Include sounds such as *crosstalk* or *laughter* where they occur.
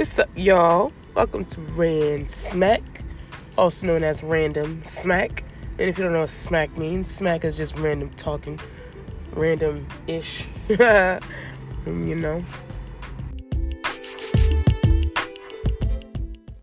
What's up, y'all? Welcome to Ran Smack, also known as Random Smack. And if you don't know what smack means, smack is just random talking, random ish. *laughs* you know.